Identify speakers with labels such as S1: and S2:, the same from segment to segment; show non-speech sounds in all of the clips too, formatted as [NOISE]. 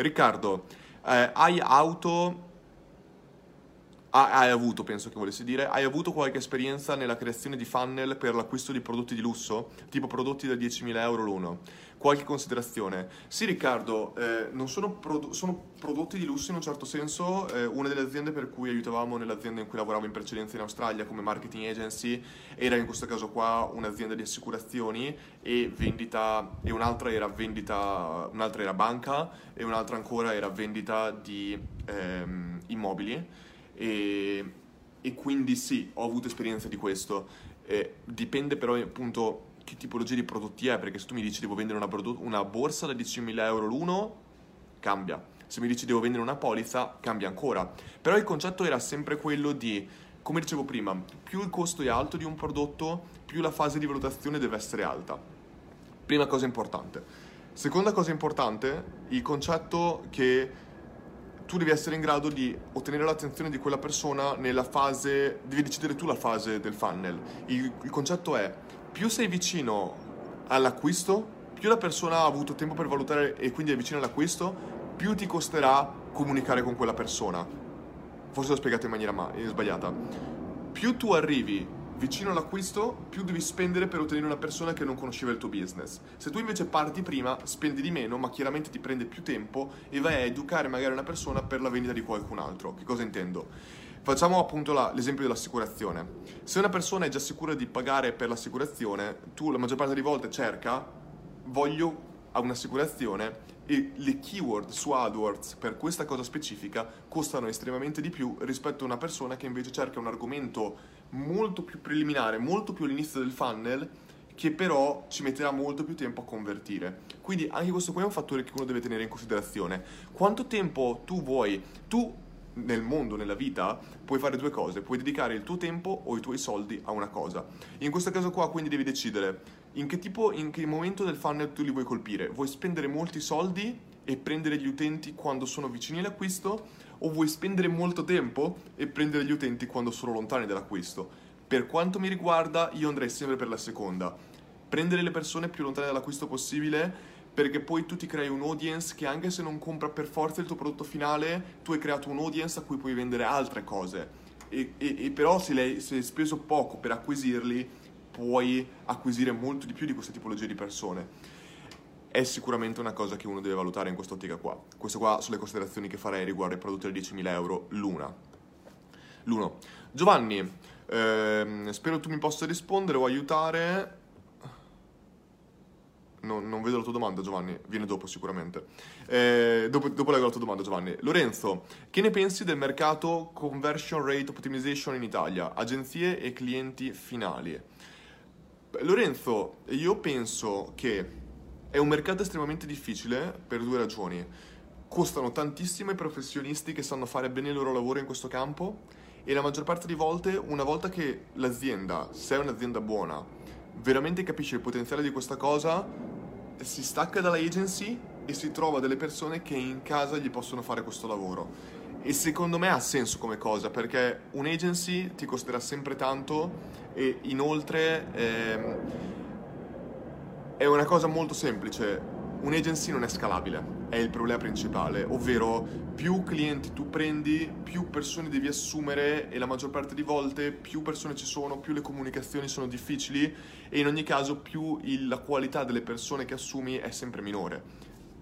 S1: Riccardo, eh, hai auto hai avuto, penso che volessi dire, hai avuto qualche esperienza nella creazione di funnel per l'acquisto di prodotti di lusso, tipo prodotti da 10.000 euro l'uno? Qualche considerazione? Sì, Riccardo, eh, non sono, prodo- sono, prodotti di lusso in un certo senso. Eh, una delle aziende per cui aiutavamo nell'azienda in cui lavoravo in precedenza in Australia come marketing agency era in questo caso qua un'azienda di assicurazioni e vendita, e un'altra era vendita, un'altra era banca e un'altra ancora era vendita di ehm, immobili e, e quindi sì, ho avuto esperienza di questo. Eh, dipende però appunto che tipologia di prodotti è, perché se tu mi dici devo vendere una, prodotto, una borsa da 10.000 euro l'uno, cambia. Se mi dici devo vendere una polizza, cambia ancora. Però il concetto era sempre quello di, come dicevo prima, più il costo è alto di un prodotto, più la fase di valutazione deve essere alta. Prima cosa importante. Seconda cosa importante, il concetto che tu devi essere in grado di ottenere l'attenzione di quella persona nella fase, devi decidere tu la fase del funnel. Il, il concetto è, più sei vicino all'acquisto, più la persona ha avuto tempo per valutare e quindi è vicino all'acquisto, più ti costerà comunicare con quella persona. Forse l'ho spiegato in maniera ma- sbagliata. Più tu arrivi vicino all'acquisto, più devi spendere per ottenere una persona che non conosceva il tuo business. Se tu invece parti prima, spendi di meno, ma chiaramente ti prende più tempo e vai a educare magari una persona per la vendita di qualcun altro. Che cosa intendo? Facciamo appunto la, l'esempio dell'assicurazione. Se una persona è già sicura di pagare per l'assicurazione, tu la maggior parte delle volte cerca, voglio un'assicurazione e le keyword su AdWords per questa cosa specifica costano estremamente di più rispetto a una persona che invece cerca un argomento molto più preliminare, molto più all'inizio del funnel, che però ci metterà molto più tempo a convertire. Quindi anche questo qui è un fattore che uno deve tenere in considerazione. Quanto tempo tu vuoi, tu nel mondo, nella vita, puoi fare due cose, puoi dedicare il tuo tempo o i tuoi soldi a una cosa. In questo caso qua quindi devi decidere in che tipo, in che momento del funnel tu li vuoi colpire. Vuoi spendere molti soldi e prendere gli utenti quando sono vicini all'acquisto o vuoi spendere molto tempo e prendere gli utenti quando sono lontani dall'acquisto? Per quanto mi riguarda, io andrei sempre per la seconda. Prendere le persone più lontane dall'acquisto possibile perché poi tu ti crei un audience che anche se non compra per forza il tuo prodotto finale, tu hai creato un audience a cui puoi vendere altre cose. E, e, e però se, hai speso poco per acquisirli, puoi acquisire molto di più di questa tipologia di persone è sicuramente una cosa che uno deve valutare in quest'ottica qua. Queste qua sono le considerazioni che farei riguardo ai prodotti da 10.000 euro l'una. L'uno. Giovanni, ehm, spero tu mi possa rispondere o aiutare. No, non vedo la tua domanda, Giovanni. Viene dopo, sicuramente. Eh, dopo, dopo leggo la tua domanda, Giovanni. Lorenzo, che ne pensi del mercato conversion rate optimization in Italia? Agenzie e clienti finali. Lorenzo, io penso che è un mercato estremamente difficile per due ragioni. Costano tantissimo i professionisti che sanno fare bene il loro lavoro in questo campo e la maggior parte di volte, una volta che l'azienda, se è un'azienda buona, veramente capisce il potenziale di questa cosa, si stacca dalla agency e si trova delle persone che in casa gli possono fare questo lavoro. E secondo me ha senso come cosa perché un'agency ti costerà sempre tanto e inoltre ehm, è una cosa molto semplice. Un'agency non è scalabile, è il problema principale, ovvero più clienti tu prendi, più persone devi assumere e la maggior parte di volte più persone ci sono, più le comunicazioni sono difficili e in ogni caso più il, la qualità delle persone che assumi è sempre minore.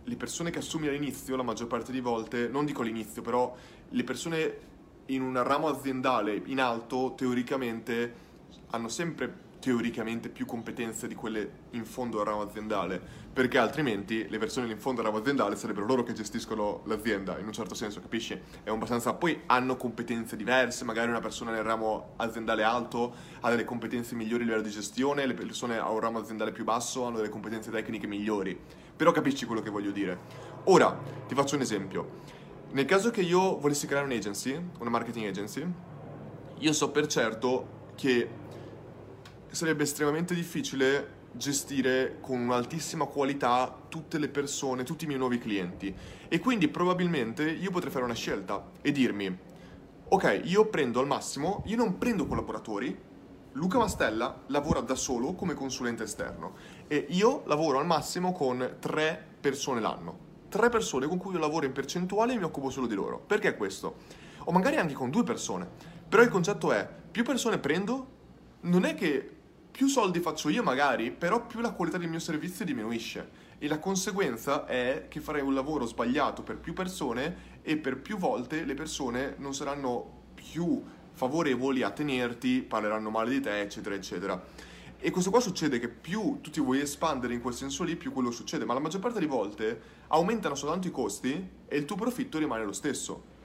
S1: Le persone che assumi all'inizio, la maggior parte di volte, non dico all'inizio, però le persone in un ramo aziendale in alto teoricamente hanno sempre teoricamente più competenze di quelle in fondo al ramo aziendale, perché altrimenti le persone in fondo al ramo aziendale sarebbero loro che gestiscono l'azienda, in un certo senso, capisci? È abbastanza... Poi hanno competenze diverse, magari una persona nel ramo aziendale alto ha delle competenze migliori a livello di gestione, le persone a un ramo aziendale più basso hanno delle competenze tecniche migliori, però capisci quello che voglio dire. Ora, ti faccio un esempio. Nel caso che io volessi creare un'agency, una marketing agency, io so per certo che sarebbe estremamente difficile gestire con un'altissima qualità tutte le persone, tutti i miei nuovi clienti. E quindi probabilmente io potrei fare una scelta e dirmi, ok, io prendo al massimo, io non prendo collaboratori, Luca Mastella lavora da solo come consulente esterno e io lavoro al massimo con tre persone l'anno. tre persone con cui io lavoro in percentuale e mi occupo solo di loro. Perché questo? O magari anche con due persone. Però il concetto è, più persone prendo, non è che più soldi faccio io magari, però più la qualità del mio servizio diminuisce. E la conseguenza è che farei un lavoro sbagliato per più persone e per più volte le persone non saranno più favorevoli a tenerti, parleranno male di te, eccetera, eccetera. E questo qua succede che più tu ti vuoi espandere in quel senso lì, più quello succede, ma la maggior parte delle volte aumentano soltanto i costi e il tuo profitto rimane lo stesso.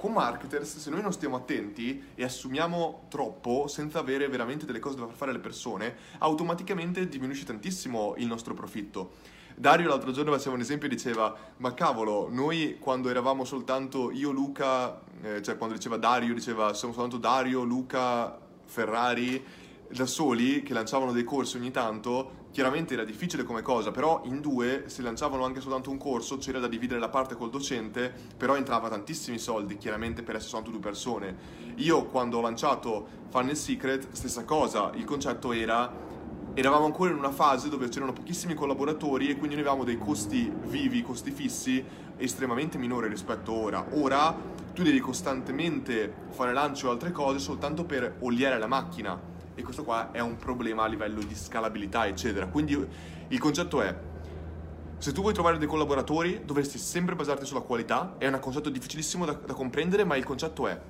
S1: Con marketers, se noi non stiamo attenti e assumiamo troppo senza avere veramente delle cose da far fare alle persone, automaticamente diminuisce tantissimo il nostro profitto. Dario l'altro giorno faceva un esempio e diceva, ma cavolo, noi quando eravamo soltanto io, Luca, eh, cioè quando diceva Dario, diceva siamo soltanto Dario, Luca, Ferrari, da soli che lanciavano dei corsi ogni tanto, chiaramente era difficile come cosa, però in due, se lanciavano anche soltanto un corso, c'era da dividere la parte col docente, però entrava tantissimi soldi, chiaramente per essere soltanto due persone. Io quando ho lanciato Funnel Secret, stessa cosa, il concetto era eravamo ancora in una fase dove c'erano pochissimi collaboratori e quindi noi avevamo dei costi vivi, costi fissi estremamente minori rispetto a ora. Ora tu devi costantemente fare lancio o altre cose soltanto per oliare la macchina e questo qua è un problema a livello di scalabilità, eccetera. Quindi il concetto è, se tu vuoi trovare dei collaboratori, dovresti sempre basarti sulla qualità, è un concetto difficilissimo da, da comprendere, ma il concetto è,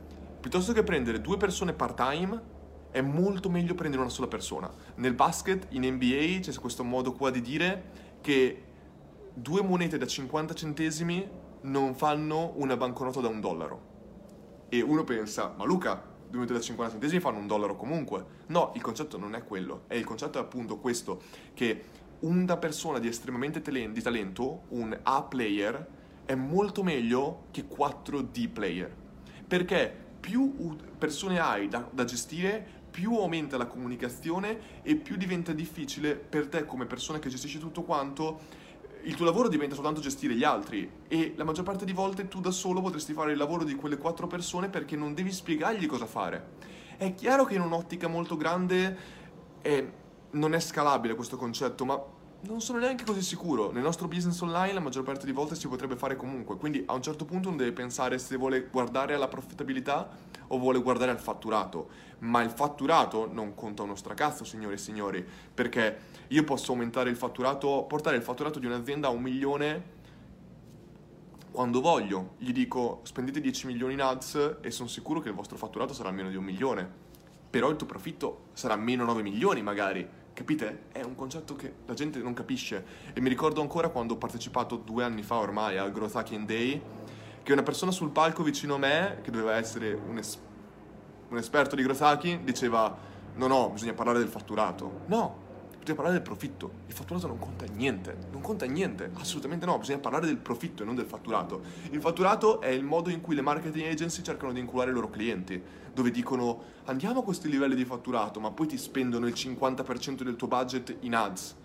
S1: piuttosto che prendere due persone part-time, è molto meglio prendere una sola persona. Nel basket, in NBA, c'è questo modo qua di dire che due monete da 50 centesimi non fanno una banconota da un dollaro. E uno pensa, ma Luca, 2 minuti da 50 centesimi fanno un dollaro comunque. No, il concetto non è quello, e il concetto è appunto questo, che una persona di estremamente talen- di talento, un A player, è molto meglio che 4 D player. Perché più persone hai da, da gestire, più aumenta la comunicazione e più diventa difficile per te come persona che gestisci tutto quanto il tuo lavoro diventa soltanto gestire gli altri e la maggior parte di volte tu da solo potresti fare il lavoro di quelle quattro persone perché non devi spiegargli cosa fare. È chiaro che in un'ottica molto grande è, non è scalabile questo concetto, ma non sono neanche così sicuro. Nel nostro business online la maggior parte di volte si potrebbe fare comunque, quindi a un certo punto non deve pensare se vuole guardare alla profittabilità o vuole guardare al fatturato. Ma il fatturato non conta uno stracazzo, signore e signori, perché io posso aumentare il fatturato, portare il fatturato di un'azienda a un milione quando voglio. Gli dico spendete 10 milioni in ads e sono sicuro che il vostro fatturato sarà meno di un milione. Però il tuo profitto sarà meno 9 milioni magari Capite? È un concetto che la gente non capisce. E mi ricordo ancora quando ho partecipato due anni fa ormai al Growth Hacking Day, che una persona sul palco vicino a me, che doveva essere un, es- un esperto di Growth Hacking, diceva no, no, bisogna parlare del fatturato. No, bisogna parlare del profitto. Il fatturato non conta niente, non conta niente, assolutamente no, bisogna parlare del profitto e non del fatturato. Il fatturato è il modo in cui le marketing agency cercano di inculare i loro clienti, dove dicono andiamo a questi livelli di fatturato, ma poi ti spendono il 50% del tuo budget in ads.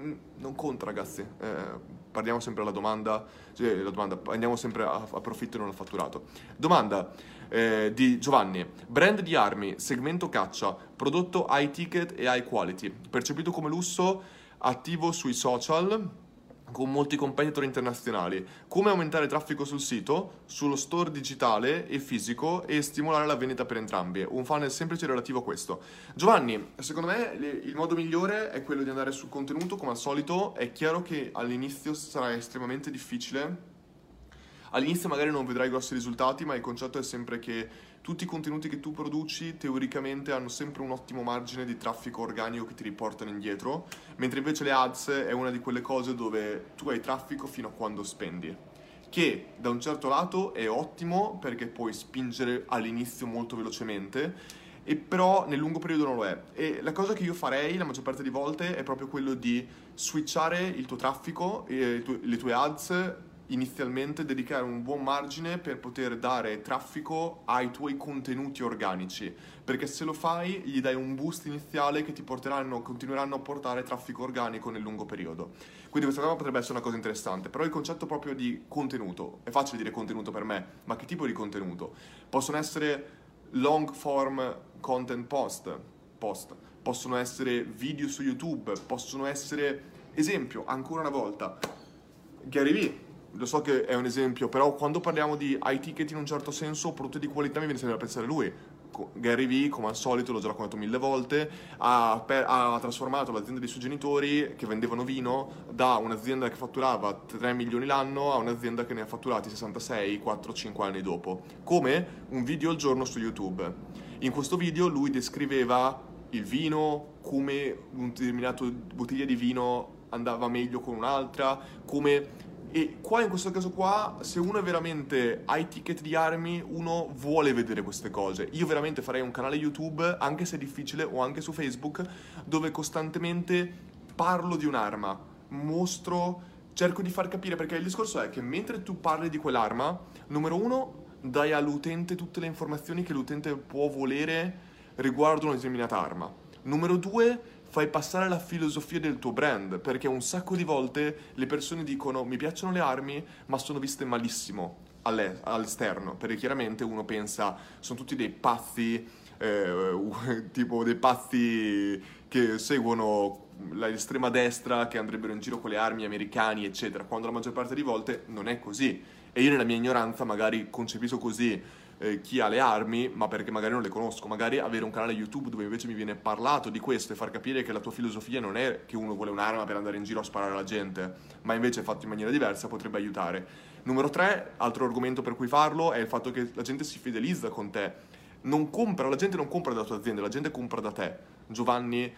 S1: Mm, non conta ragazzi, eh, parliamo sempre alla domanda, cioè, la domanda andiamo sempre a, a profitto non al fatturato. Domanda eh, di Giovanni, brand di armi, segmento caccia, prodotto high ticket e high quality, percepito come lusso, attivo sui social, con molti competitor internazionali. Come aumentare il traffico sul sito, sullo store digitale e fisico e stimolare la vendita per entrambi. Un funnel semplice relativo a questo. Giovanni, secondo me il modo migliore è quello di andare sul contenuto, come al solito. È chiaro che all'inizio sarà estremamente difficile. All'inizio magari non vedrai grossi risultati, ma il concetto è sempre che tutti i contenuti che tu produci teoricamente hanno sempre un ottimo margine di traffico organico che ti riportano indietro, mentre invece le ads è una di quelle cose dove tu hai traffico fino a quando spendi. Che da un certo lato è ottimo perché puoi spingere all'inizio molto velocemente, e però nel lungo periodo non lo è. E la cosa che io farei la maggior parte di volte è proprio quello di switchare il tuo traffico, e le tue ads inizialmente dedicare un buon margine per poter dare traffico ai tuoi contenuti organici, perché se lo fai gli dai un boost iniziale che ti porteranno, continueranno a portare traffico organico nel lungo periodo. Quindi questa cosa potrebbe essere una cosa interessante, però il concetto proprio di contenuto, è facile dire contenuto per me, ma che tipo di contenuto? Possono essere long form content post, post possono essere video su YouTube, possono essere, esempio, ancora una volta, Gary Vee lo so che è un esempio, però quando parliamo di high ticket in un certo senso, prodotti di qualità mi viene sempre da pensare lui. Gary Vee, come al solito, l'ho già raccontato mille volte, ha, per, ha, trasformato l'azienda dei suoi genitori che vendevano vino da un'azienda che fatturava 3 milioni l'anno a un'azienda che ne ha fatturati 66 4-5 anni dopo, come un video al giorno su YouTube. In questo video lui descriveva il vino, come un determinato bottiglia di vino andava meglio con un'altra, come e qua in questo caso qua, se uno è veramente ai ticket di armi, uno vuole vedere queste cose. Io veramente farei un canale YouTube, anche se è difficile, o anche su Facebook, dove costantemente parlo di un'arma, mostro, cerco di far capire, perché il discorso è che mentre tu parli di quell'arma, numero uno, dai all'utente tutte le informazioni che l'utente può volere riguardo una determinata arma. Numero due, fai passare la filosofia del tuo brand, perché un sacco di volte le persone dicono mi piacciono le armi, ma sono viste malissimo all'esterno, perché chiaramente uno pensa sono tutti dei pazzi, eh, [LAUGHS] tipo dei pazzi che seguono l'estrema destra, che andrebbero in giro con le armi americani, eccetera, quando la maggior parte di volte non è così. E io nella mia ignoranza magari concepisco così eh, chi ha le armi, ma perché magari non le conosco. Magari avere un canale YouTube dove invece mi viene parlato di questo e far capire che la tua filosofia non è che uno vuole un'arma per andare in giro a sparare alla gente, ma invece fatto in maniera diversa potrebbe aiutare. Numero 3, altro argomento per cui farlo è il fatto che la gente si fidelizza con te. Non compra, la gente non compra dalla tua azienda, la gente compra da te. Giovanni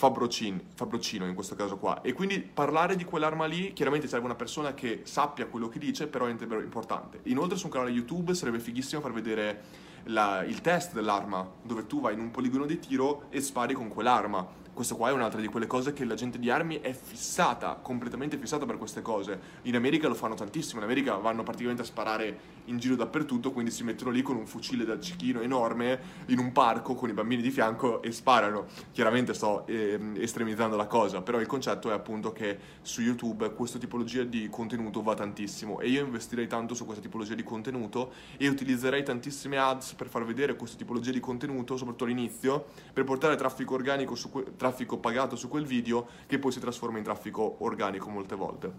S1: Fabrocin, Fabrocino in questo caso qua. E quindi parlare di quell'arma lì, chiaramente serve una persona che sappia quello che dice, però è importante. Inoltre su un canale YouTube sarebbe fighissimo far vedere la, il test dell'arma, dove tu vai in un poligono di tiro e spari con quell'arma questo qua è un'altra di quelle cose che la gente di armi è fissata, completamente fissata per queste cose. In America lo fanno tantissimo, in America vanno praticamente a sparare in giro dappertutto, quindi si mettono lì con un fucile da cecchino enorme in un parco con i bambini di fianco e sparano. Chiaramente sto eh, estremizzando la cosa, però il concetto è appunto che su YouTube questa tipologia di contenuto va tantissimo e io investirei tanto su questa tipologia di contenuto e utilizzerei tantissime ads per far vedere questa tipologia di contenuto, soprattutto all'inizio, per portare traffico organico su que- traffico pagato su quel video che poi si trasforma in traffico organico molte volte.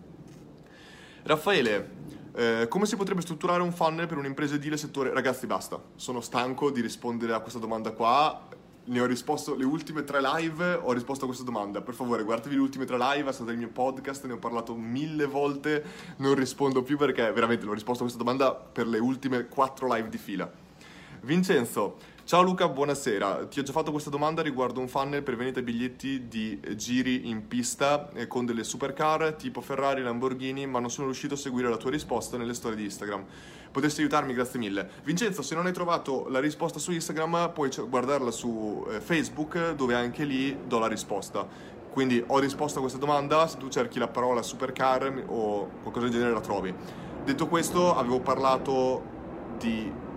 S1: Raffaele, eh, come si potrebbe strutturare un funnel per un'impresa edile settore? Ragazzi, basta, sono stanco di rispondere a questa domanda qua. Ne ho risposto le ultime tre live, ho risposto a questa domanda. Per favore, guardatevi le ultime tre live, è stato il mio podcast, ne ho parlato mille volte, non rispondo più perché veramente l'ho risposto a questa domanda per le ultime quattro live di fila. Vincenzo, Ciao Luca, buonasera. Ti ho già fatto questa domanda riguardo un funnel per vendita biglietti di giri in pista eh, con delle supercar tipo Ferrari, Lamborghini, ma non sono riuscito a seguire la tua risposta nelle storie di Instagram. Potresti aiutarmi? Grazie mille. Vincenzo, se non hai trovato la risposta su Instagram, puoi guardarla su eh, Facebook, dove anche lì do la risposta. Quindi ho risposto a questa domanda, se tu cerchi la parola supercar o qualcosa del genere la trovi. Detto questo, avevo parlato di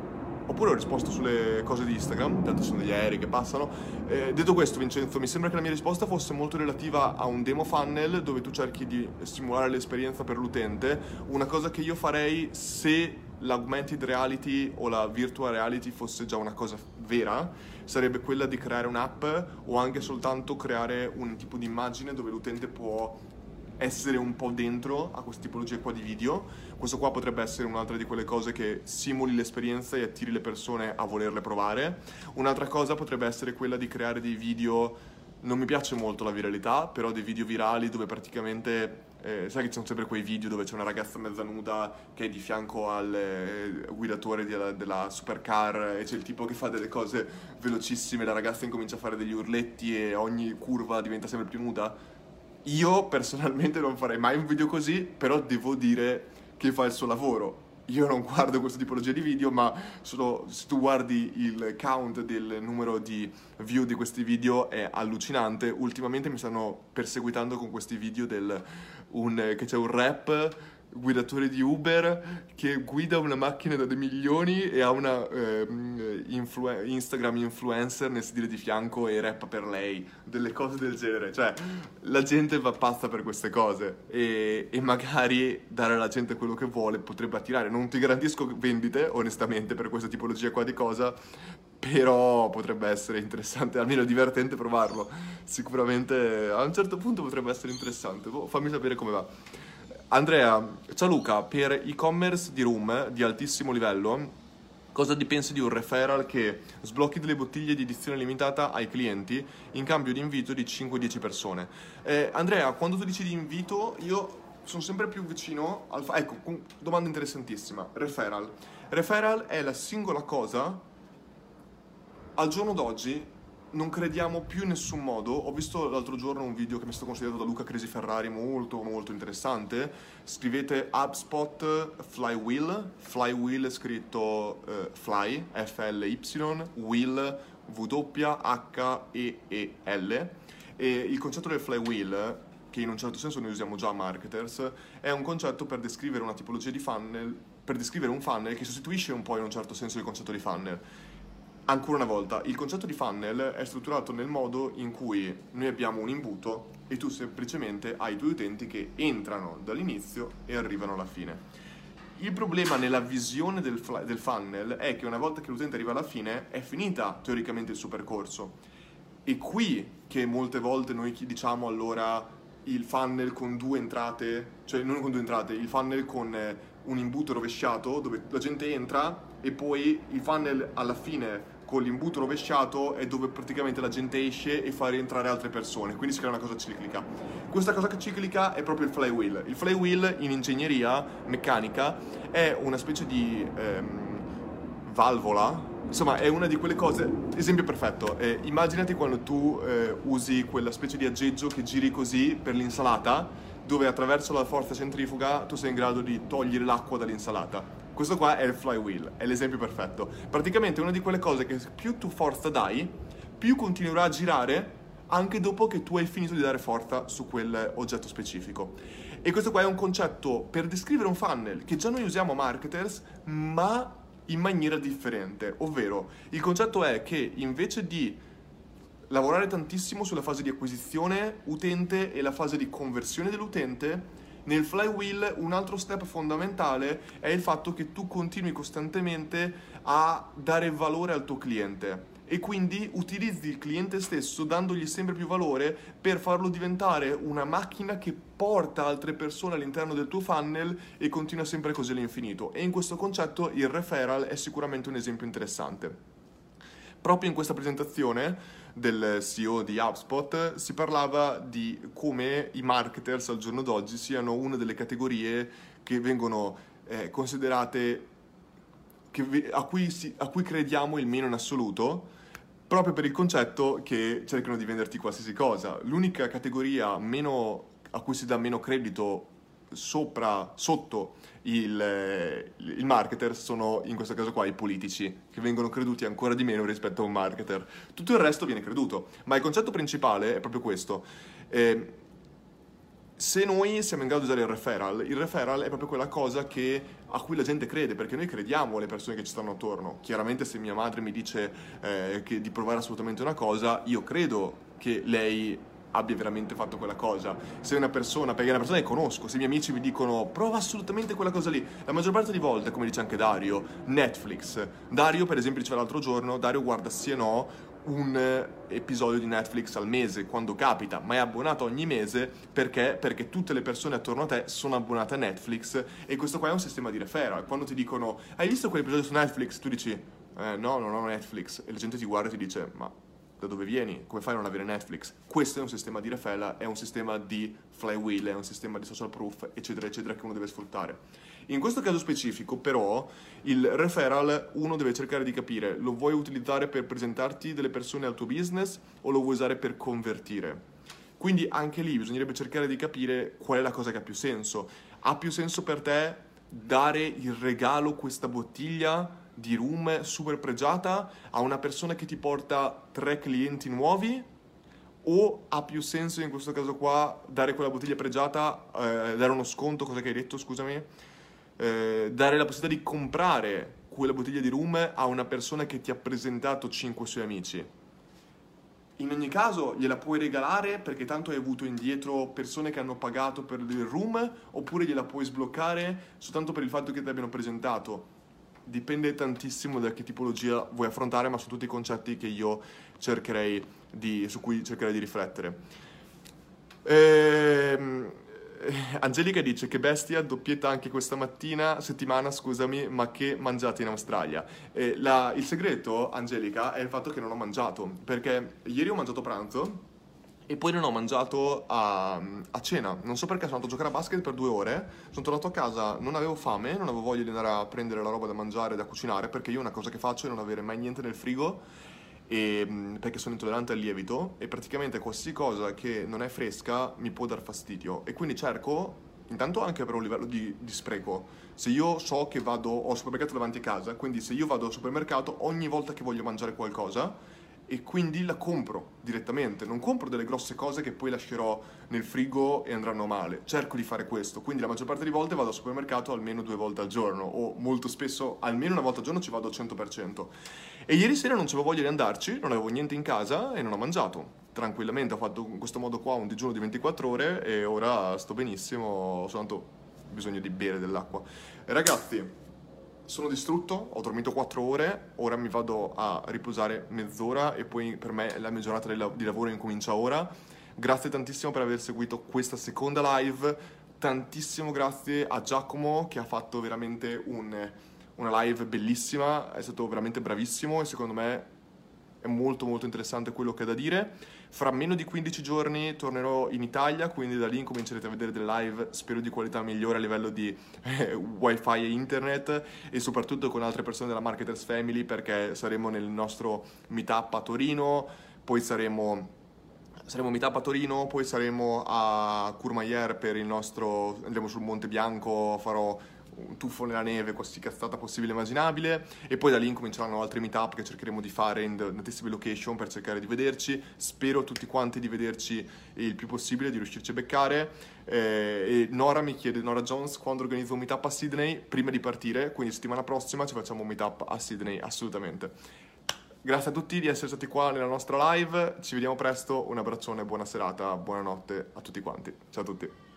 S1: Oppure ho risposto sulle cose di Instagram, tanto sono degli aerei che passano. Eh, detto questo, Vincenzo, mi sembra che la mia risposta fosse molto relativa a un demo funnel dove tu cerchi di stimolare l'esperienza per l'utente. Una cosa che io farei se l'augmented reality o la virtual reality fosse già una cosa vera, sarebbe quella di creare un'app o anche soltanto creare un tipo di immagine dove l'utente può essere un po' dentro a questa tipologia qua di video. Questo qua potrebbe essere un'altra di quelle cose che simuli l'esperienza e attiri le persone a volerle provare. Un'altra cosa potrebbe essere quella di creare dei video, non mi piace molto la viralità, però dei video virali dove praticamente eh, sai che ci sono sempre quei video dove c'è una ragazza mezza nuda che è di fianco al eh, guidatore della, della, supercar e c'è il tipo che fa delle cose velocissime, la ragazza incomincia a fare degli urletti e ogni curva diventa sempre più nuda io personalmente non farei mai un video così, però devo dire che fa il suo lavoro. Io non guardo questa tipologia di video, ma solo se tu guardi il count del numero di view di questi video è allucinante. Ultimamente mi stanno perseguitando con questi video del un, che c'è un rap guidatore di Uber che guida una macchina da dei milioni e ha una eh, influ- Instagram influencer nel sedile di fianco e rappa per lei, delle cose del genere. Cioè, la gente va pazza per queste cose e, e magari dare alla gente quello che vuole potrebbe attirare. Non ti garantisco vendite, onestamente, per questa tipologia qua di cosa, però potrebbe essere interessante, almeno divertente provarlo. Sicuramente a un certo punto potrebbe essere interessante. Boh, fammi sapere come va. Andrea, ciao Luca, per e-commerce di room di altissimo livello, cosa ti pensi di un referral che sblocchi delle bottiglie di edizione limitata ai clienti in cambio di invito di 5-10 persone? Eh, Andrea, quando tu dici di invito, io sono sempre più vicino al... Fa- ecco, domanda interessantissima. Referral. Referral è la singola cosa al giorno d'oggi non crediamo più in nessun modo. Ho visto l'altro giorno un video che mi è stato consigliato da Luca Cresi Ferrari, molto molto interessante. Scrivete HubSpot Flywheel, Flywheel scritto uh, Fly, F-L-Y, Wheel, W-H-E-E-L. E il concetto del flywheel, che in un certo senso noi usiamo già marketers, è un concetto per descrivere una tipologia di funnel, per descrivere un funnel che sostituisce un po' in un certo senso il concetto di funnel Ancora una volta, il concetto di funnel è strutturato nel modo in cui noi abbiamo un imbuto e tu semplicemente hai due utenti che entrano dall'inizio e arrivano alla fine. Il problema nella visione del, del funnel è che una volta che l'utente arriva alla fine è finita teoricamente il suo percorso. E qui che molte volte noi diciamo allora il funnel con due entrate, cioè non con due entrate, il funnel con eh, un imbuto rovesciato dove la gente entra e poi il funnel alla fine con l'imbuto rovesciato è dove praticamente la gente esce e fa rientrare altre persone, quindi si crea una cosa ciclica. Questa cosa ciclica è proprio il flywheel. Il flywheel in ingegneria meccanica è una specie di ehm, valvola, insomma è una di quelle cose, esempio perfetto, eh, immaginati quando tu eh, usi quella specie di aggeggio che giri così per l'insalata, dove attraverso la forza centrifuga tu sei in grado di togliere l'acqua dall'insalata questo qua è il flywheel, è l'esempio perfetto. Praticamente è una di quelle cose che più tu forza dai, più continuerà a girare anche dopo che tu hai finito di dare forza su quel oggetto specifico. E questo qua è un concetto per descrivere un funnel che già noi usiamo marketers, ma in maniera differente. Ovvero, il concetto è che invece di lavorare tantissimo sulla fase di acquisizione utente e la fase di conversione dell'utente, nel flywheel un altro step fondamentale è il fatto che tu continui costantemente a dare valore al tuo cliente e quindi utilizzi il cliente stesso dandogli sempre più valore per farlo diventare una macchina che porta altre persone all'interno del tuo funnel e continua sempre così all'infinito. E in questo concetto il referral è sicuramente un esempio interessante. Proprio in questa presentazione del CEO di HubSpot si parlava di come i marketers al giorno d'oggi siano una delle categorie che vengono eh, considerate che, a, cui si, a cui crediamo il meno in assoluto proprio per il concetto che cercano di venderti qualsiasi cosa. L'unica categoria meno, a cui si dà meno credito sopra, sotto il, eh, il, marketer sono in questo caso qua i politici, che vengono creduti ancora di meno rispetto a un marketer. Tutto il resto viene creduto, ma il concetto principale è proprio questo. Eh, se noi siamo in grado di usare il referral, il referral è proprio quella cosa che, a cui la gente crede, perché noi crediamo alle persone che ci stanno attorno. Chiaramente se mia madre mi dice eh, di provare assolutamente una cosa, io credo che lei abbia veramente fatto quella cosa. Se una persona, perché è una persona che conosco, se i miei amici mi dicono prova assolutamente quella cosa lì, la maggior parte di volte, come dice anche Dario, Netflix. Dario, per esempio, diceva l'altro giorno, Dario guarda sì e no un episodio di Netflix al mese quando capita, ma è abbonato ogni mese perché? Perché tutte le persone attorno a te sono abbonate a Netflix e questo qua è un sistema di referral. Quando ti dicono hai visto quell'episodio su Netflix? Tu dici eh, no, non ho Netflix e la gente ti guarda e ti dice ma da dove vieni, come fai a non avere Netflix. Questo è un sistema di referral, è un sistema di flywheel, è un sistema di social proof, eccetera, eccetera, che uno deve sfruttare. In questo caso specifico, però, il referral uno deve cercare di capire, lo vuoi utilizzare per presentarti delle persone al tuo business o lo vuoi usare per convertire? Quindi anche lì bisognerebbe cercare di capire qual è la cosa che ha più senso. Ha più senso per te dare il regalo, questa bottiglia, di room super pregiata a una persona che ti porta tre clienti nuovi o ha più senso in questo caso qua dare quella bottiglia pregiata, eh, dare uno sconto, cosa che hai detto, scusami, eh, dare la possibilità di comprare quella bottiglia di room a una persona che ti ha presentato cinque suoi amici. In ogni caso gliela puoi regalare perché tanto hai avuto indietro persone che hanno pagato per il room oppure gliela puoi sbloccare soltanto per il fatto che ti abbiano presentato dipende tantissimo da che tipologia vuoi affrontare, ma sono tutti concetti che io cercherei di, su cui cercherei di riflettere. Ehm, eh, Angelica dice che bestia, doppietta anche questa mattina, settimana, scusami, ma che mangiate in Australia? La, il segreto, Angelica, è il fatto che non ho mangiato, perché ieri ho mangiato pranzo e poi non ho mangiato a, a, cena. Non so perché sono andato a giocare a basket per due ore. Sono tornato a casa, non avevo fame, non avevo voglia di andare a prendere la roba da mangiare, da cucinare, perché io una cosa che faccio è non avere mai niente nel frigo. E, perché sono intollerante al lievito e praticamente qualsiasi cosa che non è fresca mi può dar fastidio e quindi cerco intanto anche per un livello di, di spreco se io so che vado ho il supermercato davanti a casa quindi se io vado al supermercato ogni volta che voglio mangiare qualcosa e quindi la compro direttamente, non compro delle grosse cose che poi lascerò nel frigo e andranno male, cerco di fare questo, quindi la maggior parte delle volte vado al supermercato almeno due volte al giorno o molto spesso almeno una volta al giorno ci vado al 100%. E ieri sera non avevo voglia di andarci, non avevo niente in casa e non ho mangiato. Tranquillamente ho fatto in questo modo qua un digiuno di 24 ore e ora sto benissimo, ho soltanto bisogno di bere dell'acqua. Ragazzi, sono distrutto, ho dormito 4 ore, ora mi vado a riposare mezz'ora e poi per me la mia giornata di lavoro incomincia ora. Grazie tantissimo per aver seguito questa seconda live, tantissimo grazie a Giacomo che ha fatto veramente un, una live bellissima, è stato veramente bravissimo e secondo me è molto molto interessante quello che ha da dire. Fra meno di 15 giorni tornerò in Italia, quindi da lì incomincerete a vedere delle live, spero di qualità migliore a livello di eh, wifi e internet e soprattutto con altre persone della Marketers Family perché saremo nel nostro meetup a Torino, poi saremo saremo meetup a Torino, poi saremo a Courmayeur per il nostro andremo sul Monte Bianco, farò un tuffo nella neve, qualsiasi cazzata possibile e immaginabile e poi da lì incominceranno altri meetup che cercheremo di fare in tantissime location per cercare di vederci. Spero tutti quanti di vederci il più possibile, di riuscirci a beccare. Eh, e Nora mi chiede, Nora Jones, quando organizzo un meetup a Sydney? Prima di partire, quindi settimana prossima ci facciamo un meetup a Sydney, assolutamente. Grazie a tutti di essere stati qua nella nostra live, ci vediamo presto, un abbraccione, buona serata, buonanotte a tutti quanti. Ciao a tutti.